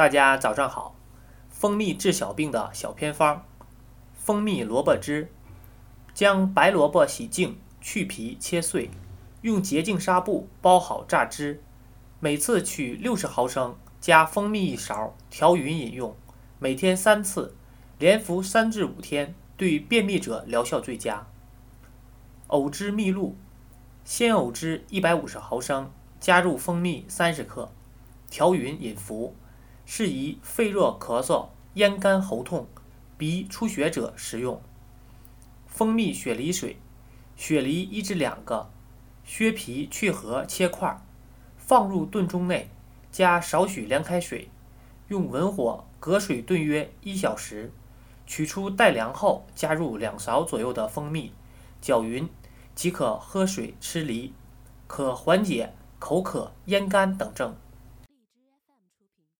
大家早上好，蜂蜜治小病的小偏方：蜂蜜萝卜汁。将白萝卜洗净，去皮切碎，用洁净纱布包好榨汁。每次取六十毫升，加蜂蜜一勺，调匀饮用。每天三次，连服三至五天，对便秘者疗效最佳。藕汁蜜露：鲜藕汁一百五十毫升，加入蜂蜜三十克，调匀饮服。适宜肺热咳嗽、咽干喉痛、鼻出血者食用。蜂蜜雪梨水，雪梨一至两个，削皮去核切块，放入炖盅内，加少许凉开水，用文火隔水炖约一小时，取出待凉后，加入两勺左右的蜂蜜，搅匀即可喝水吃梨，可缓解口渴、咽干等症。